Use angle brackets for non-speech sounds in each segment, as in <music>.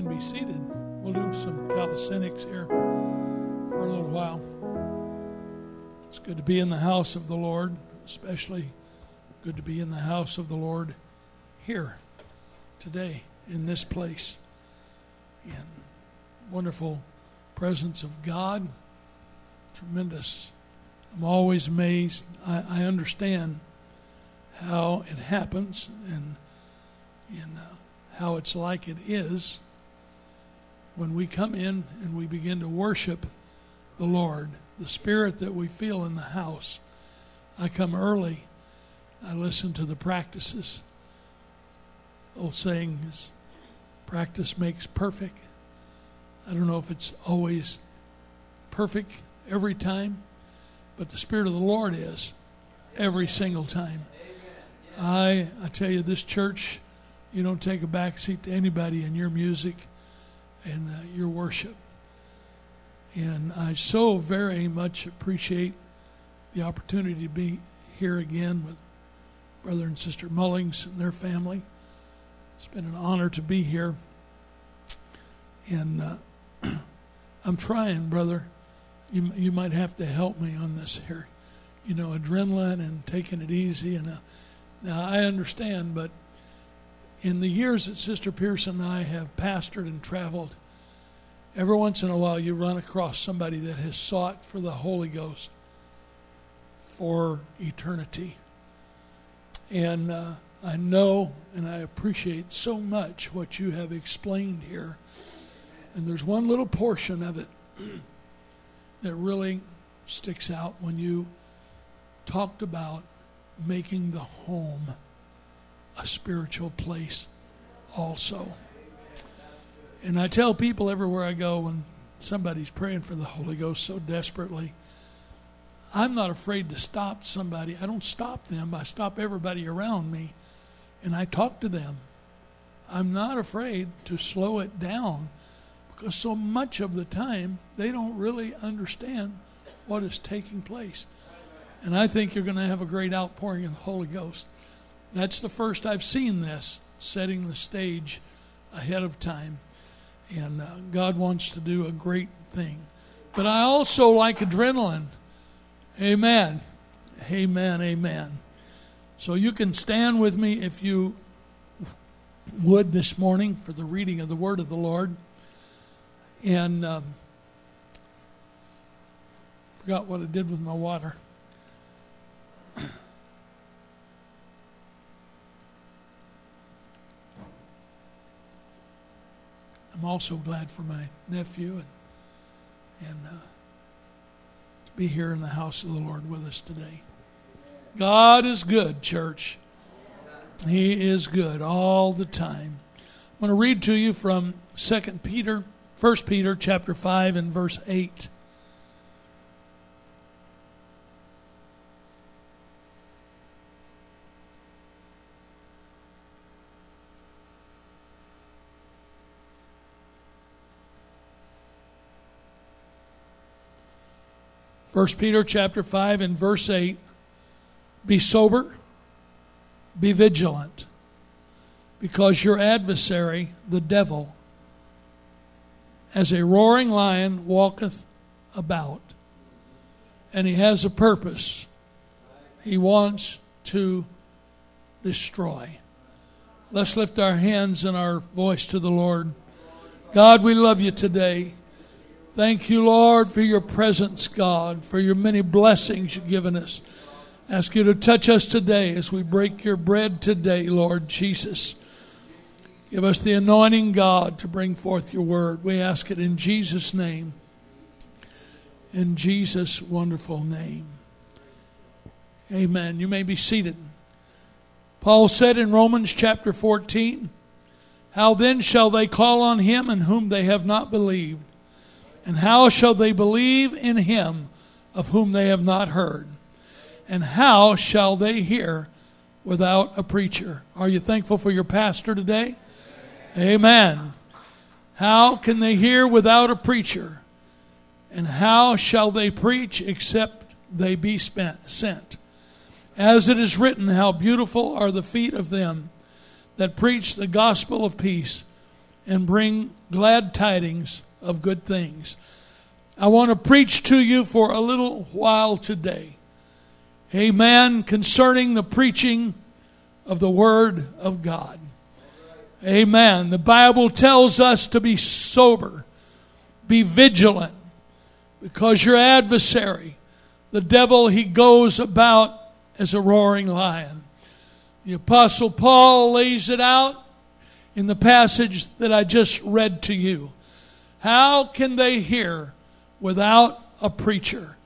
can be seated. We'll do some calisthenics here for a little while. It's good to be in the house of the Lord, especially good to be in the house of the Lord here today in this place. In wonderful presence of God. Tremendous. I'm always amazed. I, I understand how it happens and in uh, how it's like it is when we come in and we begin to worship the Lord, the spirit that we feel in the house. I come early, I listen to the practices. Old saying is practice makes perfect. I don't know if it's always perfect every time, but the Spirit of the Lord is every single time. I I tell you, this church you don't take a back seat to anybody in your music and uh, your worship. And I so very much appreciate the opportunity to be here again with Brother and Sister Mullings and their family. It's been an honor to be here. And uh, <clears throat> I'm trying, brother. You, you might have to help me on this here. You know, adrenaline and taking it easy. And uh, now I understand, but in the years that Sister Pearson and I have pastored and traveled, every once in a while you run across somebody that has sought for the Holy Ghost for eternity. And uh, I know and I appreciate so much what you have explained here. And there's one little portion of it <clears throat> that really sticks out when you talked about making the home a spiritual place also. And I tell people everywhere I go when somebody's praying for the Holy Ghost so desperately, I'm not afraid to stop somebody. I don't stop them, I stop everybody around me and I talk to them. I'm not afraid to slow it down because so much of the time they don't really understand what is taking place. And I think you're going to have a great outpouring of the Holy Ghost. That's the first I've seen this, setting the stage ahead of time. And uh, God wants to do a great thing. But I also like adrenaline. Amen. Amen. Amen. So you can stand with me if you would this morning for the reading of the Word of the Lord. And um, forgot what I did with my water. I'm also glad for my nephew and and uh, to be here in the house of the Lord with us today. God is good, church. He is good all the time. I'm going to read to you from 2 Peter, 1 Peter chapter 5 and verse 8. First Peter chapter 5 and verse 8 Be sober, be vigilant, because your adversary, the devil, as a roaring lion walketh about, and he has a purpose. He wants to destroy. Let's lift our hands and our voice to the Lord. God, we love you today. Thank you, Lord, for your presence, God, for your many blessings you've given us. Ask you to touch us today as we break your bread today, Lord Jesus. Give us the anointing, God, to bring forth your word. We ask it in Jesus' name. In Jesus' wonderful name. Amen. You may be seated. Paul said in Romans chapter 14, How then shall they call on him in whom they have not believed? And how shall they believe in him of whom they have not heard? And how shall they hear without a preacher? Are you thankful for your pastor today? Amen. How can they hear without a preacher? And how shall they preach except they be spent, sent? As it is written, how beautiful are the feet of them that preach the gospel of peace and bring glad tidings of good things. I want to preach to you for a little while today. Amen. Concerning the preaching of the Word of God. Amen. The Bible tells us to be sober, be vigilant, because your adversary, the devil, he goes about as a roaring lion. The Apostle Paul lays it out in the passage that I just read to you. How can they hear without a preacher?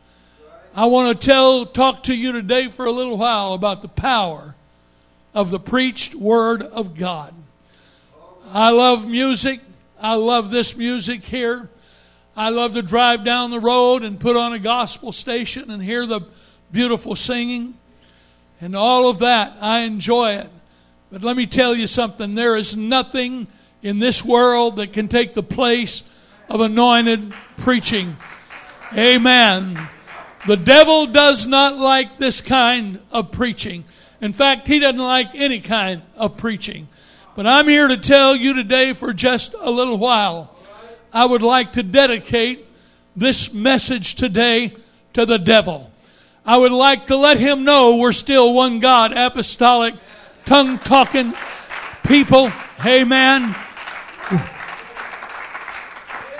I want to tell, talk to you today for a little while about the power of the preached Word of God. I love music. I love this music here. I love to drive down the road and put on a gospel station and hear the beautiful singing and all of that. I enjoy it. But let me tell you something there is nothing in this world that can take the place of anointed preaching. Amen. The devil does not like this kind of preaching. In fact, he doesn't like any kind of preaching. But I'm here to tell you today for just a little while. I would like to dedicate this message today to the devil. I would like to let him know we're still one God, apostolic tongue talking people. Amen.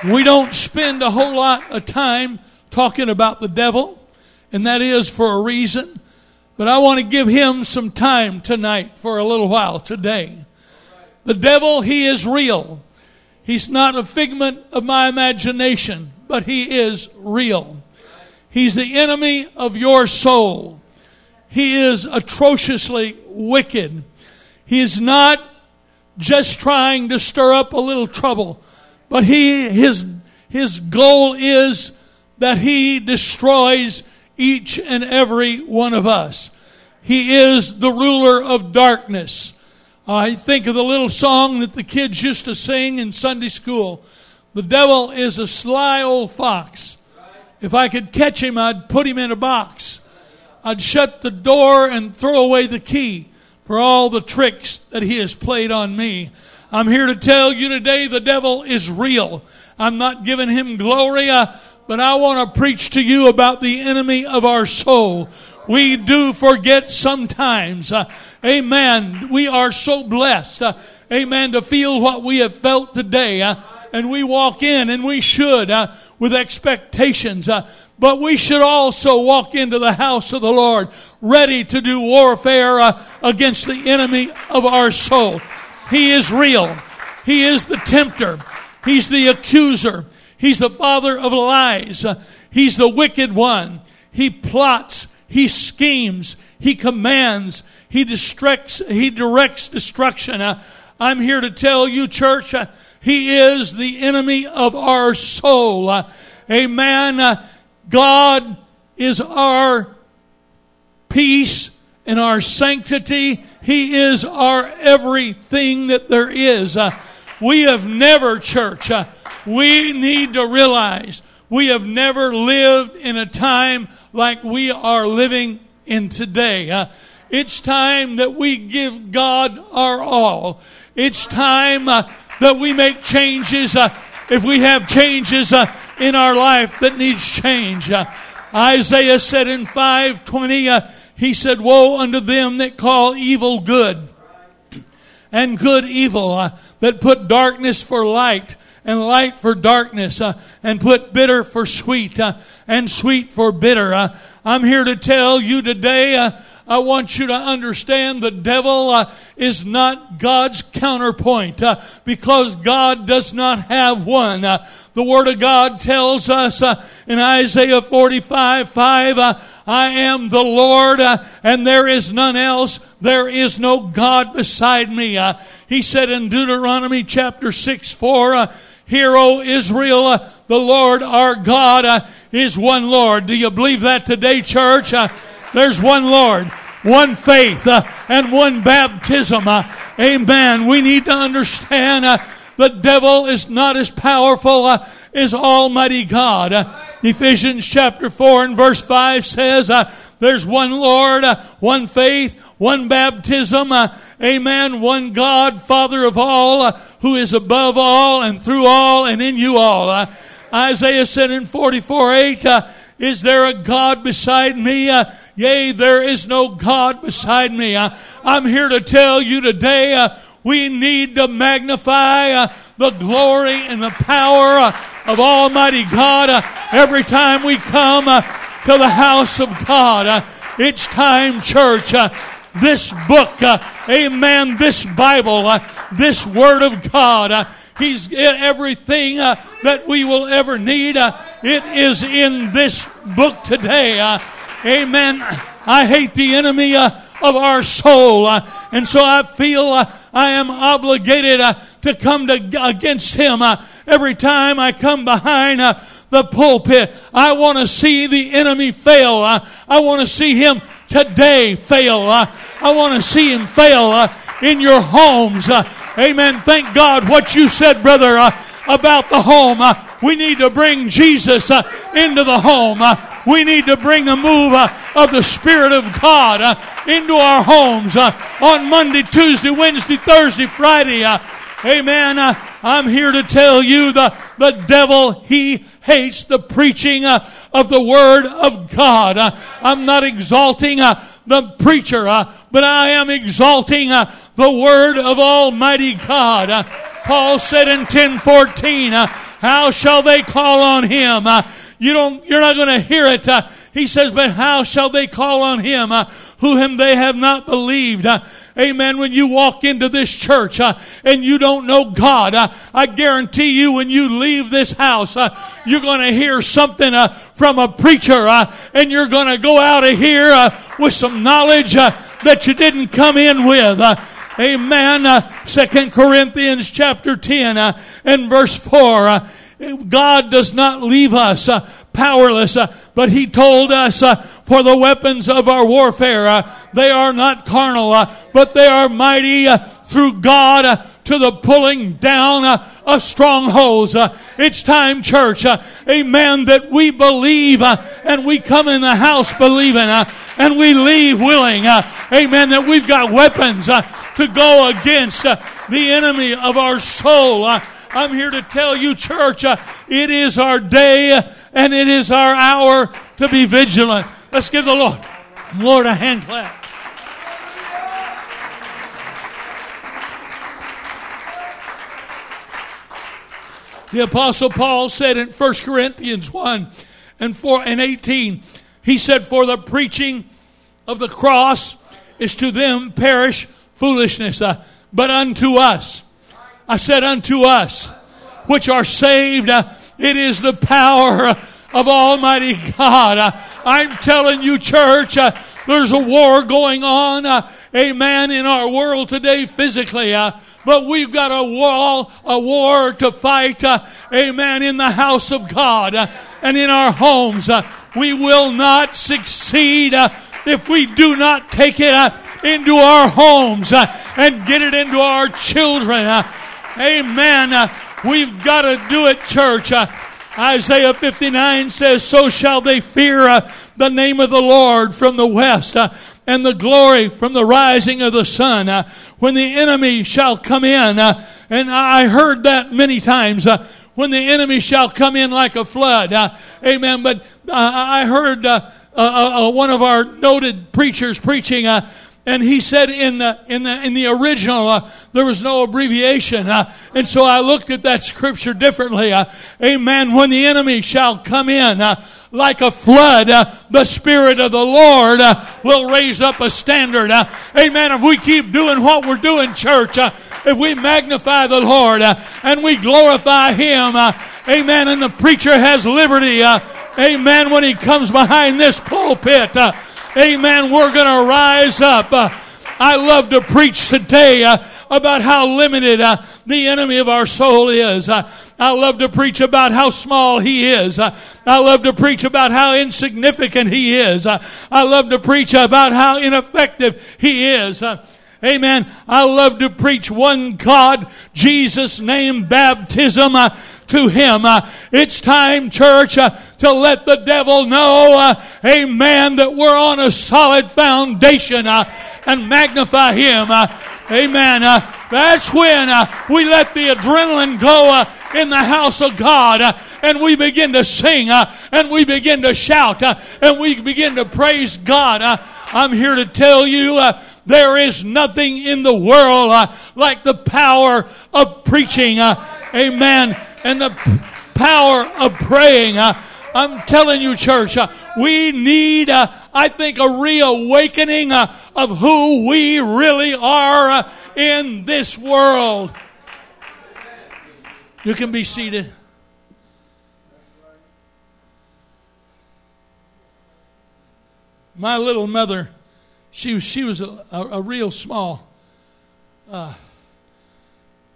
We don't spend a whole lot of time talking about the devil, and that is for a reason. But I want to give him some time tonight for a little while today. The devil, he is real. He's not a figment of my imagination, but he is real. He's the enemy of your soul. He is atrociously wicked. He is not just trying to stir up a little trouble, but he, his, his goal is that he destroys each and every one of us. He is the ruler of darkness. I think of the little song that the kids used to sing in Sunday school. The devil is a sly old fox. If I could catch him, I'd put him in a box. I'd shut the door and throw away the key for all the tricks that he has played on me. I'm here to tell you today the devil is real. I'm not giving him glory, uh, but I want to preach to you about the enemy of our soul. We do forget sometimes. Uh, amen. We are so blessed. Uh, amen. To feel what we have felt today. Uh, and we walk in and we should uh, with expectations. Uh, but we should also walk into the house of the Lord ready to do warfare uh, against the enemy of our soul. He is real. He is the tempter. He's the accuser. He's the father of lies. He's the wicked one. He plots. He schemes. He commands. He distracts. He directs destruction. Uh, I'm here to tell you, church, uh, he is the enemy of our soul. Uh, amen. Uh, God is our peace and our sanctity. He is our everything that there is. Uh, we have never, church, uh, we need to realize we have never lived in a time like we are living in today. Uh, it's time that we give God our all. It's time uh, that we make changes. Uh, if we have changes uh, in our life that needs change. Isaiah said in 520, uh, he said, Woe unto them that call evil good and good evil, uh, that put darkness for light and light for darkness, uh, and put bitter for sweet, uh, and sweet for bitter. Uh, I'm here to tell you today, uh, I want you to understand the devil uh, is not God's counterpoint uh, because God does not have one. Uh, the Word of God tells us uh, in Isaiah 45 5, uh, I am the Lord uh, and there is none else. There is no God beside me. he said in Deuteronomy chapter 6 4, Hear, O Israel, the Lord our God is one Lord. Do you believe that today, church? There's one Lord, one faith, uh, and one baptism. Uh, amen. We need to understand uh, the devil is not as powerful uh, as Almighty God. Uh, Ephesians chapter 4 and verse 5 says, uh, there's one Lord, uh, one faith, one baptism, uh, amen, one God, Father of all, uh, who is above all and through all and in you all. Isaiah said in 44 8, uh, Is there a God beside me? Uh, yea, there is no God beside me. I'm here to tell you today, we need to magnify the glory and the power of Almighty God every time we come to the house of God. It's time, church. Uh, this book, uh, amen, this Bible, uh, this Word of God, uh, He's everything uh, that we will ever need. Uh, it is in this book today. amen. I hate the enemy of our soul, and so I feel I am obligated to come to, against him every time I come behind the pulpit. I want to see the enemy fail. I, want to see him today fail. I, want to see him fail uh, in your homes. Uh, amen. Thank God what you said, brother, uh, about the home. Uh, we need to bring Jesus uh, into the home. Uh, we need to bring the move uh, of the Spirit of God uh, into our homes uh, on Monday, Tuesday, Wednesday, Thursday, Friday. Amen. I'm here to tell you the, the devil, he hates the preaching of the Word of God. I'm not exalting the preacher, but I am exalting the Word of Almighty God. Uh, Paul said in 1014, how shall they call on him? you don't, you're not going to hear it. he says, but how shall they call on him who whom they have not believed? Amen. When you walk into this church uh, and you don't know God, uh, I guarantee you when you leave this house, uh, you're going to hear something uh, from a preacher uh, and you're going to go out of here uh, with some knowledge that you didn't come in with. Amen. Second Corinthians chapter 10 and verse 4. God does not leave us uh, powerless, uh, but He told us, uh, for the weapons of our warfare, uh, they are not carnal, uh, but they are mighty uh, through God to the pulling down uh, of strongholds. Uh, it's time, church, uh, amen, that we believe and we come in the house believing and we leave willing, amen, that we've got weapons to go against the enemy of our soul. I'm here to tell you, church, uh, it is our day and it is our hour to be vigilant. Let's give the Lord, Lord a hand clap. The apostle Paul said in 1 Corinthians 1 and 4 and 18, he said, For the preaching of the cross is to them perish foolishness, uh, but unto us I said unto us, which are saved, uh, it is the power of Almighty God. Uh, I'm telling you, church, uh, there's a war going on, uh, amen, in our world today physically. Uh, but we've got a war, a war to fight, uh, amen, in the house of God and in our homes. we will not succeed if we do not take it into our homes and get it into our children. Amen. Uh, we've got to do it, church. Uh, Isaiah 59 says, So shall they fear uh, the name of the Lord from the west uh, and the glory from the rising of the sun. Uh, when the enemy shall come in, uh, and I heard that many times when the enemy shall come in like a flood. Uh, amen. But uh, I heard uh, one of our noted preachers preaching, and he said in the in the in the original there was no abbreviation. Uh, and so I looked at that scripture differently. Uh, amen. When the enemy shall come in, uh, like a flood, uh, the Spirit of the Lord uh, will raise up a standard. Uh, amen. If we keep doing what we're doing, church, if we magnify the Lord and we glorify Him, amen, and the preacher has liberty, amen, when he comes behind this pulpit, amen, we're going to rise up. I love to preach today about how limited uh, the enemy of our soul is. Uh, I love to preach about how small he is. Uh, I love to preach about how insignificant he is. Uh, I love to preach about how ineffective he is. Uh, Amen. I love to preach one God, Jesus name baptism uh, to Him. Uh, it's time, church, uh, to let the devil know, uh, amen, that we're on a solid foundation uh, and magnify Him. Uh, amen. that's when we let the adrenaline go in the house of God and we begin to sing and we begin to shout and we begin to praise God. I'm here to tell you there is nothing in the world uh, like the power of preaching. Uh, amen. And the power of praying. Uh, I'm telling you, church, uh, we need, uh, I think, a reawakening uh, of who we really are in this world. You can be seated. My little mother she was she was a, a, a real small uh,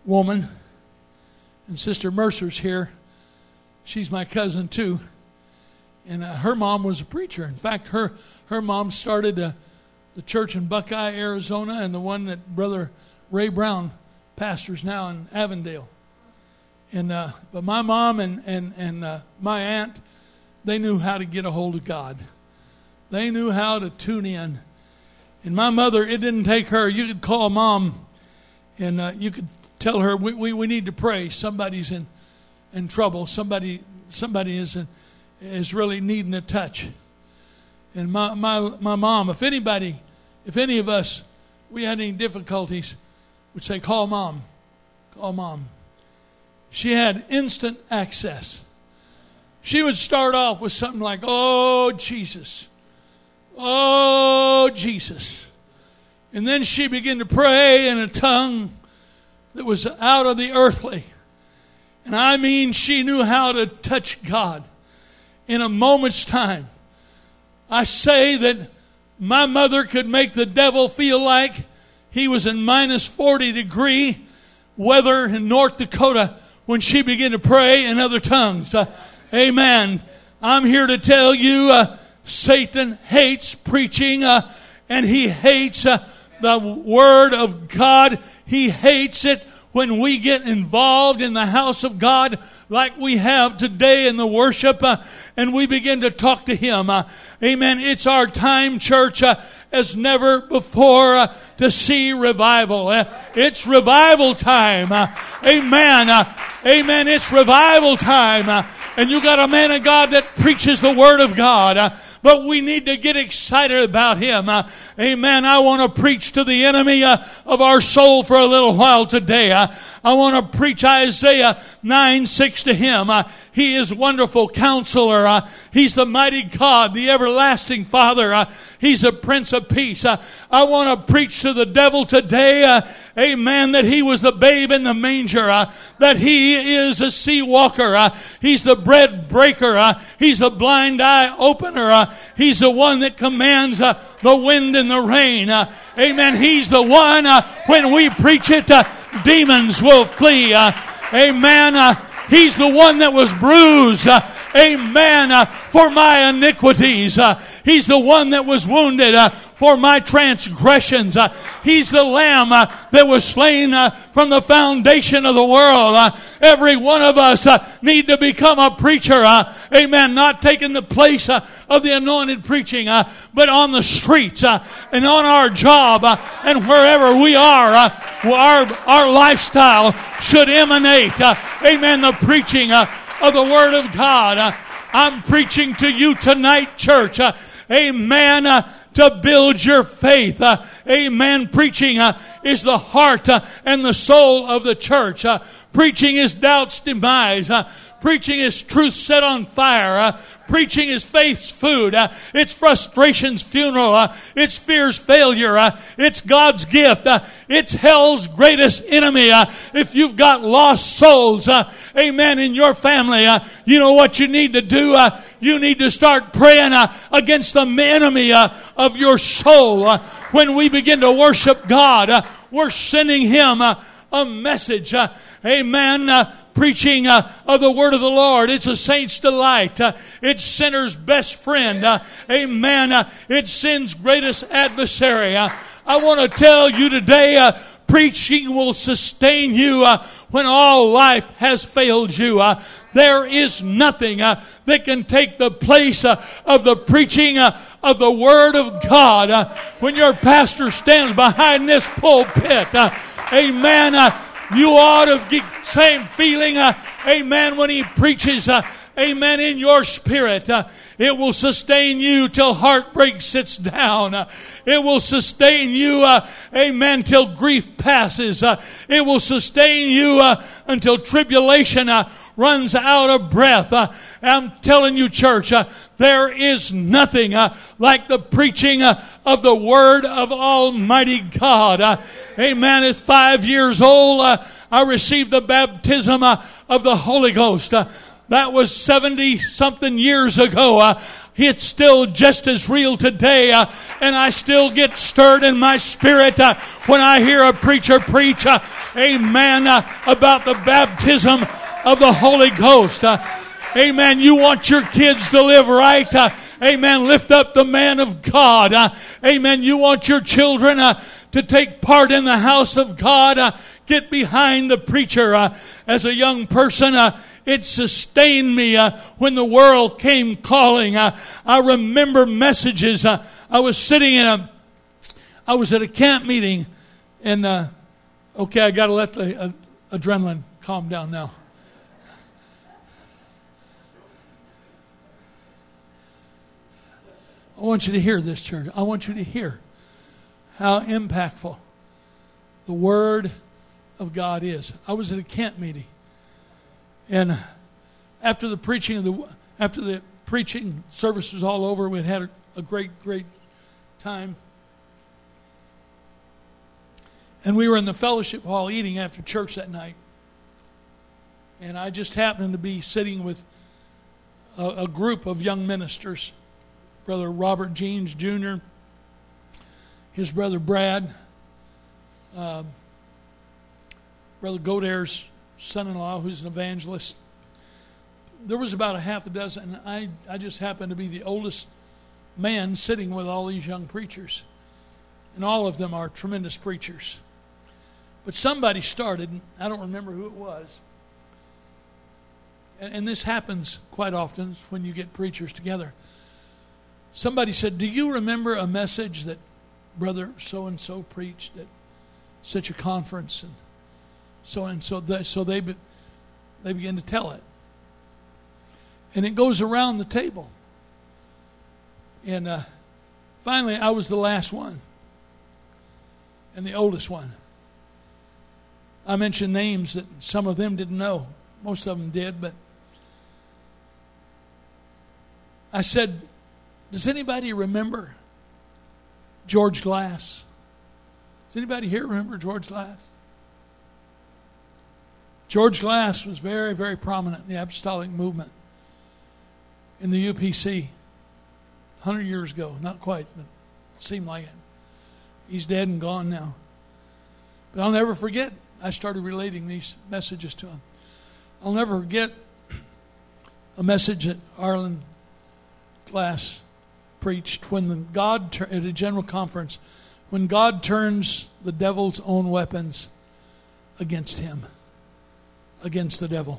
woman, and Sister Mercer's here. She's my cousin too, and uh, her mom was a preacher. In fact, her her mom started uh, the church in Buckeye, Arizona, and the one that Brother Ray Brown pastors now in Avondale. And uh, but my mom and and and uh, my aunt, they knew how to get a hold of God. They knew how to tune in and my mother, it didn't take her. You could call mom and uh, you could tell her, we, we, we need to pray. Somebody's in, in trouble. Somebody, somebody is, in, is really needing a touch. And my, my, my mom, if anybody, if any of us, we had any difficulties, would say, call mom. Call mom. She had instant access. She would start off with something like, oh, Jesus. Oh, Jesus. And then she began to pray in a tongue that was out of the earthly. And I mean, she knew how to touch God in a moment's time. I say that my mother could make the devil feel like he was in minus 40 degree weather in North Dakota when she began to pray in other tongues. Uh, amen. I'm here to tell you uh, Satan hates preaching uh, and he hates uh, the Word of God. He hates it when we get involved in the house of God like we have today in the worship uh, and we begin to talk to Him. Uh, amen. It's our time, church, uh, as never before uh, to see revival. Uh, it's revival time. Uh, amen. amen. It's revival time. and you got a man of God that preaches the Word of God but we need to get excited about Him. Uh, amen. I want to preach to the enemy uh, of our soul for a little while today. Uh, I want to preach Isaiah 9 6 to Him. Uh, he is wonderful counselor. Uh, he's the mighty God, the everlasting Father. Uh, he's a Prince of Peace. I want to preach to the devil today, amen, that he was the babe in the manger, that he is a sea walker. he's the bread breaker. he's the blind eye opener. He's the one that commands uh, the wind and the rain. Uh, amen. He's the one, uh, when we preach it, demons will flee. Amen. He's the one that was bruised. Amen. for my iniquities. he's the one that was wounded for my transgressions. Uh, he's the lamb uh, that was slain uh, from the foundation of the world. Uh, every one of us uh, need to become a preacher. Uh, amen. Not taking the place of the anointed preaching, but on the streets and on our job and wherever we are, our, our lifestyle should emanate, amen, the preaching of the Word of God. I'm preaching to you tonight, church. amen to build your faith. Uh, amen. Preaching uh, is the heart uh, and the soul of the church. Uh, preaching is doubt's demise. Uh, preaching is truth set on fire. Preaching is faith's food. Uh, it's frustration's funeral. Uh, it's fear's failure. Uh, it's God's gift. Uh, it's hell's greatest enemy. Uh, if you've got lost souls, uh, amen, in your family, you know what you need to do? you need to start praying against the enemy of your soul. when we begin to worship God, we're sending Him a message. amen preaching uh, of the word of the Lord. It's a saint's delight. Uh, it's sinner's best friend. Uh, amen. Uh, it's sin's greatest adversary. Uh, I want to tell you today, uh, preaching will sustain you when all life has failed you. There is nothing that can take the place of the preaching of the Word of God. When your pastor stands behind this pulpit, amen, you ought to get same feeling, amen, when he preaches amen, in your spirit. Uh, it will sustain you till heartbreak sits down. Uh, it will sustain you, uh, amen, till grief passes. Uh, it will sustain you uh, until tribulation uh, runs out of breath. I'm telling you, church, there is nothing like the preaching of the Word of Almighty God. amen. At five years old, I received the baptism of the Holy Ghost. That was 70 something years ago. Uh, it's still just as real today, uh, and I still get stirred in my spirit uh, when I hear a preacher preach, uh, amen, uh, about the baptism of the Holy Ghost. Uh, amen. You want your kids to live right. amen. Lift up the man of God. amen. You want your children to take part in the house of God. get behind the preacher. as a young person, it sustained me uh, when the world came calling. Uh, I remember messages. Uh, I was sitting in a, I was at a camp meeting, and uh, okay, I got to let the uh, adrenaline calm down now. I want you to hear this, church. I want you to hear how impactful the Word of God is. I was at a camp meeting. And after the preaching of the after the preaching service was all over, we had a, a great, great time. And we were in the fellowship hall eating after church that night. And I just happened to be sitting with a, a group of young ministers Brother Robert Jeans Jr., his brother Brad, uh, Brother Godair's son in law who's an evangelist. There was about a half a dozen, and I, I just happened to be the oldest man sitting with all these young preachers. And all of them are tremendous preachers. But somebody started, I don't remember who it was. And this happens quite often when you get preachers together. Somebody said, Do you remember a message that Brother so and so preached at such a conference? And so and so, so they, they begin to tell it. And it goes around the table. And uh, finally, I was the last one and the oldest one. I mentioned names that some of them didn't know. Most of them did, but I said, Does anybody remember George Glass? Does anybody here remember George Glass? George Glass was very, very prominent in the apostolic movement in the UPC 100 years ago. Not quite, but seemed like it. He's dead and gone now. But I'll never forget, I started relating these messages to him. I'll never forget a message that Arless Glass preached when God at a general conference when God turns the devil's own weapons against him against the devil.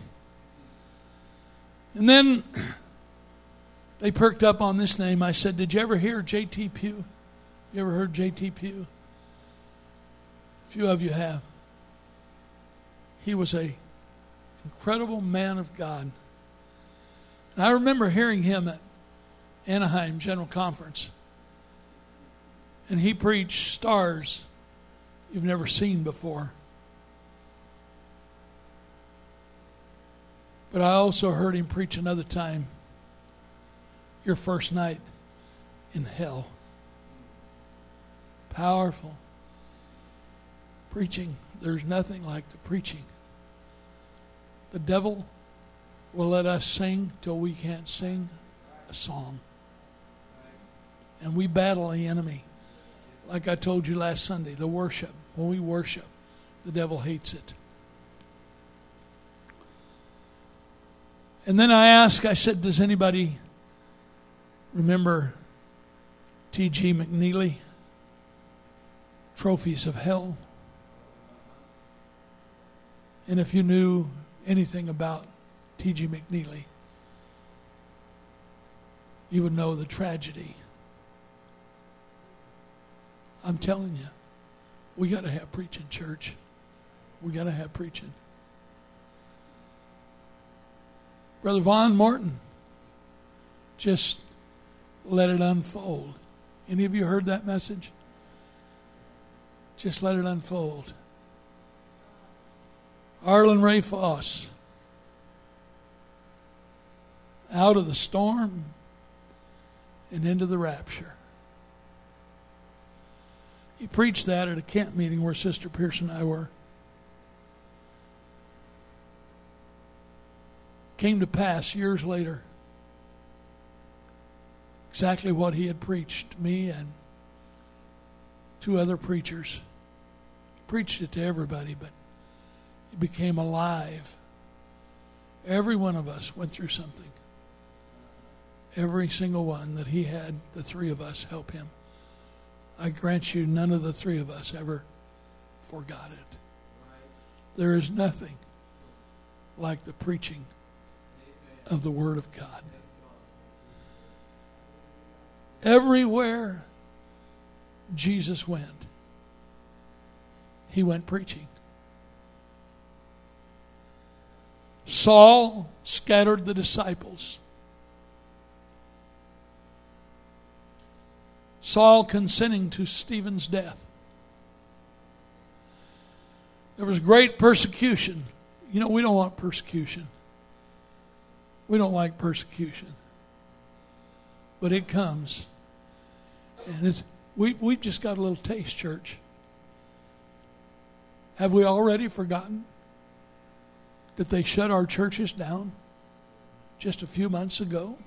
And then <clears throat> they perked up on this name. I said, Did you ever hear J.T. Pugh? You ever heard J.T. Pugh? A few of you have. He was a incredible man of God. And I remember hearing him at Anaheim General Conference. And he preached stars you've never seen before. But I also heard him preach another time your first night in hell. Powerful. Preaching, there's nothing like the preaching. The devil will let us sing till we can't sing a song. And we battle the enemy. Like I told you last Sunday, the worship. When we worship, the devil hates it. And then I asked, I said, Does anybody remember T.G. McNeely? Trophies of Hell. And if you knew anything about T.G. McNeely, you would know the tragedy. I'm telling you, we got to have preaching, church. We got to have preaching. Brother Vaughn Morton just let it unfold. Any of you heard that message? Just let it unfold. Arlen Ray Foss. Out of the storm and into the rapture. He preached that at a camp meeting where Sister Pierce and I were. Came to pass years later exactly what he had preached to me and two other preachers. He preached it to everybody, but it became alive. Every one of us went through something. Every single one that he had, the three of us, help him. I grant you, none of the three of us ever forgot it. There is nothing like the preaching of the Word of God. Everywhere Jesus went, he went preaching. Saul scattered the disciples. Saul consenting to Stephen's death. There was great persecution. You know, we don't want persecution. We don't like persecution. But it comes. And it's, we, we've just got a little taste, church. Have we already forgotten that they shut our churches down just a few months ago?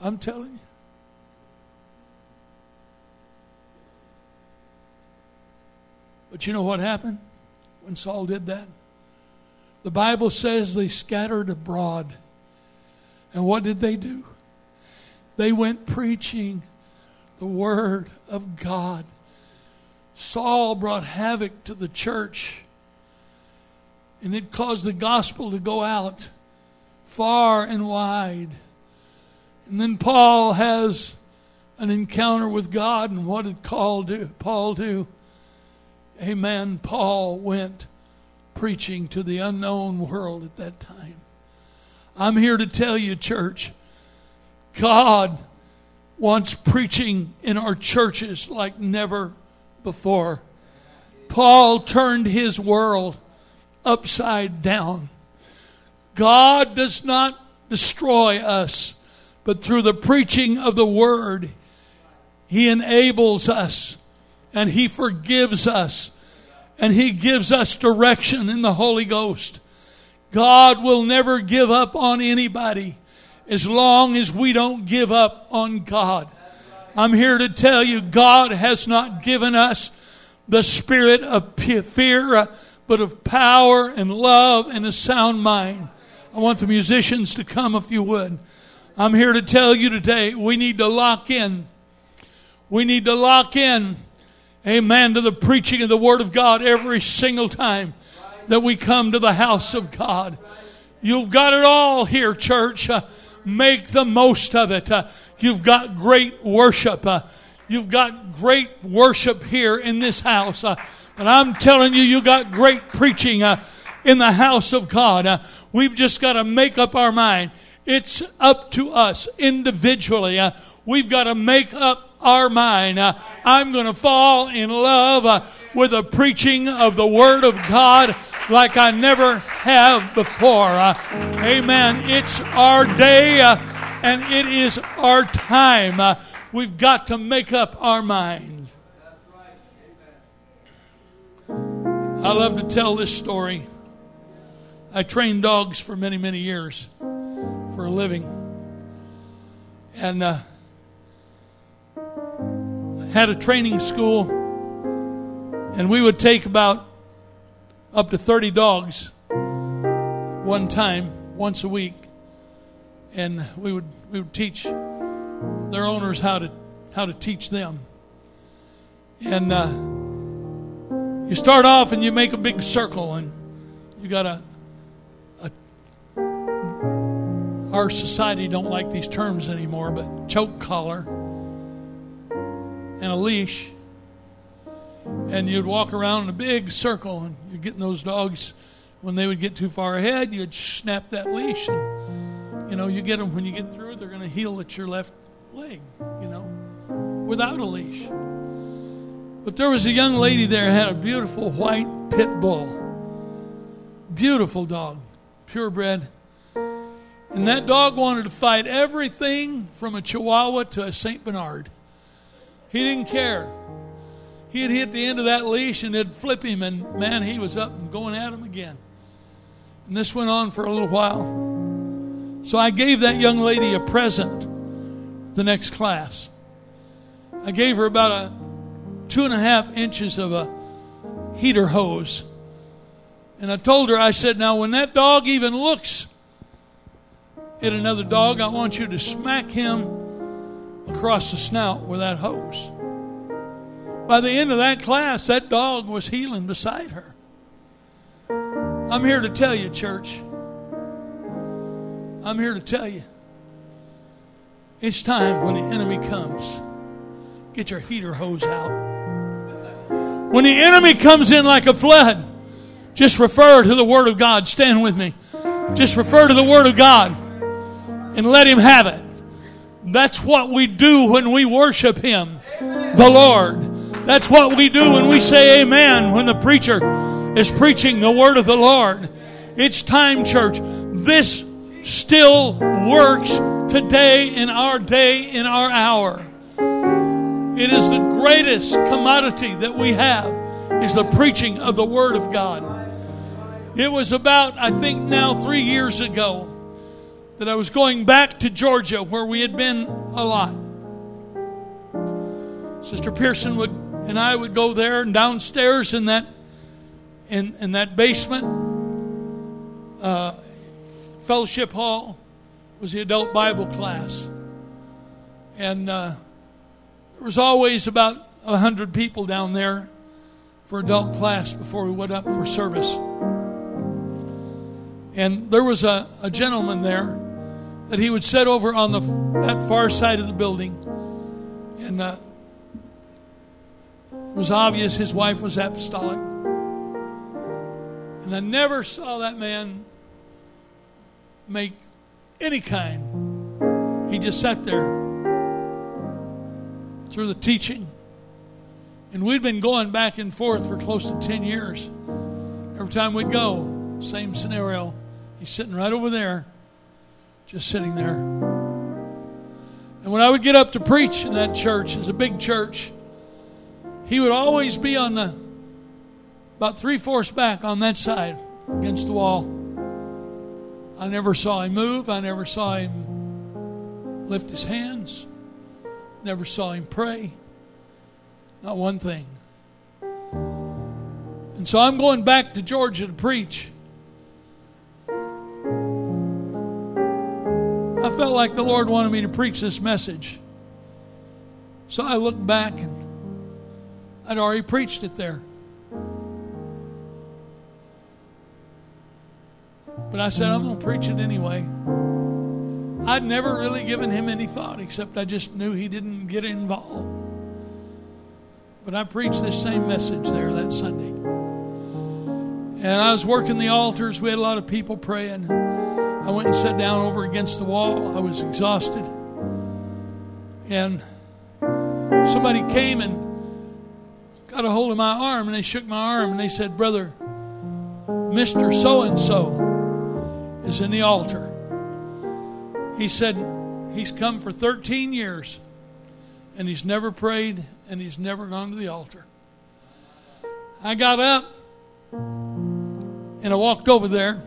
I'm telling you. But you know what happened when Saul did that? The Bible says they scattered abroad. And what did they do? They went preaching the Word of God. Saul brought havoc to the church, and it caused the gospel to go out far and wide. And then Paul has an encounter with God, and what did Paul do? Paul do? Amen. Paul went preaching to the unknown world at that time. I'm here to tell you, church, God wants preaching in our churches like never before. Paul turned his world upside down. God does not destroy us, but through the preaching of the word, he enables us and He forgives us and He gives us direction in the Holy Ghost. God will never give up on anybody as long as we don't give up on God. I'm here to tell you, God has not given us the spirit of fear, uh, but of power and love and a sound mind. I want the musicians to come if you would. I'm here to tell you today, we need to lock in. We need to lock in amen, to the preaching of the Word of God every single time that we come to the house of God. You've got it all here, church. Uh, make the most of it. Uh, you've got great worship. Uh, you've got great worship here in this house. Uh, and I'm telling you, you got great preaching uh, in the house of God. Uh, we've just got to make up our mind. It's up to us individually. we've got to make up our mind. Uh, I'm going to fall in love uh, with the preaching of the Word of God like I never have before. Uh, amen. It's our day and it is our time. We've got to make up our minds. I love to tell this story. I trained dogs for many, many years for a living. And uh, had a training school, and we would take about up to 30 dogs one time, once a week, and we would we would teach their owners how to how to teach them. And uh, You start off and you make a big circle, and you got a, a our society don't like these terms anymore, but choke collar and a leash. And you'd walk around in a big circle, and you're getting those dogs. When they would get too far ahead, you'd snap that leash, and you know you get them when you get through. They're going to heel at your left leg, you know, without a leash. But there was a young lady there who had a beautiful white pit bull. Beautiful dog, purebred. And that dog wanted to fight everything from a Chihuahua to a St. Bernard. He didn't care. He'd hit the end of that leash and it'd flip him, and man, he was up and going at him again. And this went on for a little while. So I gave that young lady a present the next class. I gave her about a two and a half inches of a heater hose. And I told her, I said, now when that dog even looks at another dog, I want you to smack him across the snout with that hose. By the end of that class, that dog was heeling beside her. I'm here to tell you, church. I'm here to tell you. It's time when the enemy comes, get your heater hose out. When the enemy comes in like a flood, just refer to the Word of God. Stand with me. Just refer to the Word of God and let Him have it. That's what we do when we worship Him, the Lord. That's what we do when we say Amen when the preacher is preaching the Word of the Lord. It's time, church. This still works today in our day, in our hour. It is the greatest commodity that we have is the preaching of the Word of God. It was about, I think now, three years ago that I was going back to Georgia where we had been a lot. Sister Pearson would and I would go there and downstairs in that in, in that basement uh, fellowship hall was the adult Bible class. And uh, there was always about a hundred people down there for adult class before we went up for service. And there was a, a gentleman there that he would sit over on the that far side of the building, and uh, it was obvious his wife was apostolic. And I never saw that man make any kind. He just sat there through the teaching. And we'd been going back and forth for close to 10 years. Every time we'd go, same scenario. He's sitting right over there, just sitting there. And when I would get up to preach in that church, it's a big church, he would always be on the about three fourths back on that side against the wall. I never saw him move. I never saw him lift his hands. Never saw him pray. Not one thing. And so I'm going back to Georgia to preach. Felt like the Lord wanted me to preach this message. So I looked back and I'd already preached it there. But I said, I'm going to preach it anyway. I'd never really given him any thought, except I just knew he didn't get involved. But I preached this same message there that Sunday. And I was working the altars. We had a lot of people praying. I went and sat down over against the wall. I was exhausted. And somebody came and got a hold of my arm and they shook my arm and they said, Brother, Mr. So and so is in the altar. He said he's come for 13 years and he's never prayed and he's never gone to the altar. I got up and I walked over there,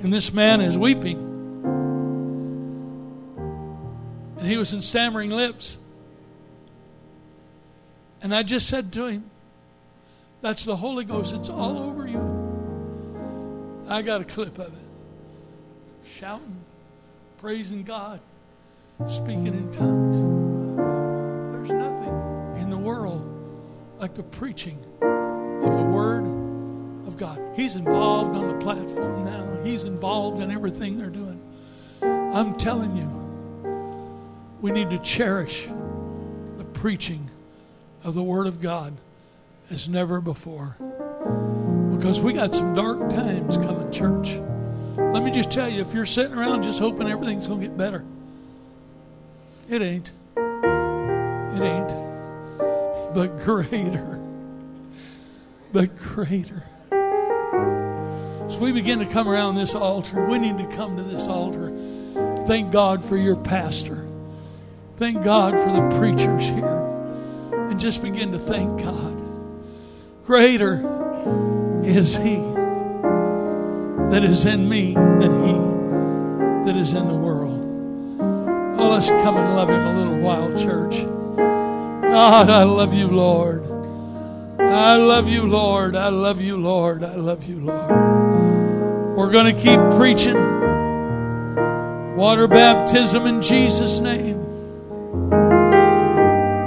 and this man is weeping. And he was in stammering lips. And I just said to him, That's the Holy Ghost. It's all over you. I got a clip of it. Shouting praising God, speaking in tongues. There's nothing in the world like the preaching of the Word God. He's involved on the platform now, He's involved in everything they're doing. I'm telling you, we need to cherish the preaching of the Word of God as never before. Because we got some dark times coming, church. Let me just tell you if you're sitting around just hoping everything's going to get better, it ain't. It ain't. But greater. But greater. We begin to come around this altar, we need to come to this altar. Thank God for your pastor. Thank God for the preachers here. And just begin to thank God. Greater is He that is in me than He that is in the world. Oh, let's come and love Him a little while, church. God, I love you, Lord. I love you, Lord. I love you, Lord. I love you, Lord. We're going to keep preaching water baptism in Jesus' name.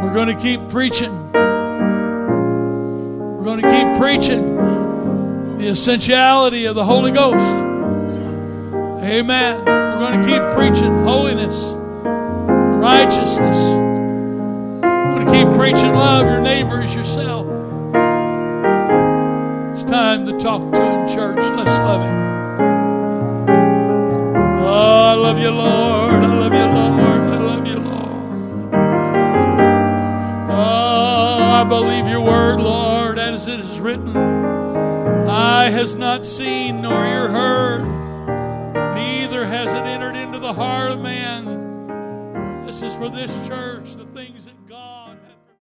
We're going to keep preaching. We're going to keep preaching the essentiality of the Holy Ghost. Amen. We're going to keep preaching holiness, righteousness. We're going to keep preaching love your neighbor as yourself. It's time to talk to him, church. Let's love him. Oh, I love you, Lord. I love you, Lord. I love you, Lord. Oh, I believe your word, Lord, as it is written. Eye has not seen nor ear heard, neither has it entered into the heart of man. This is for this church, the things that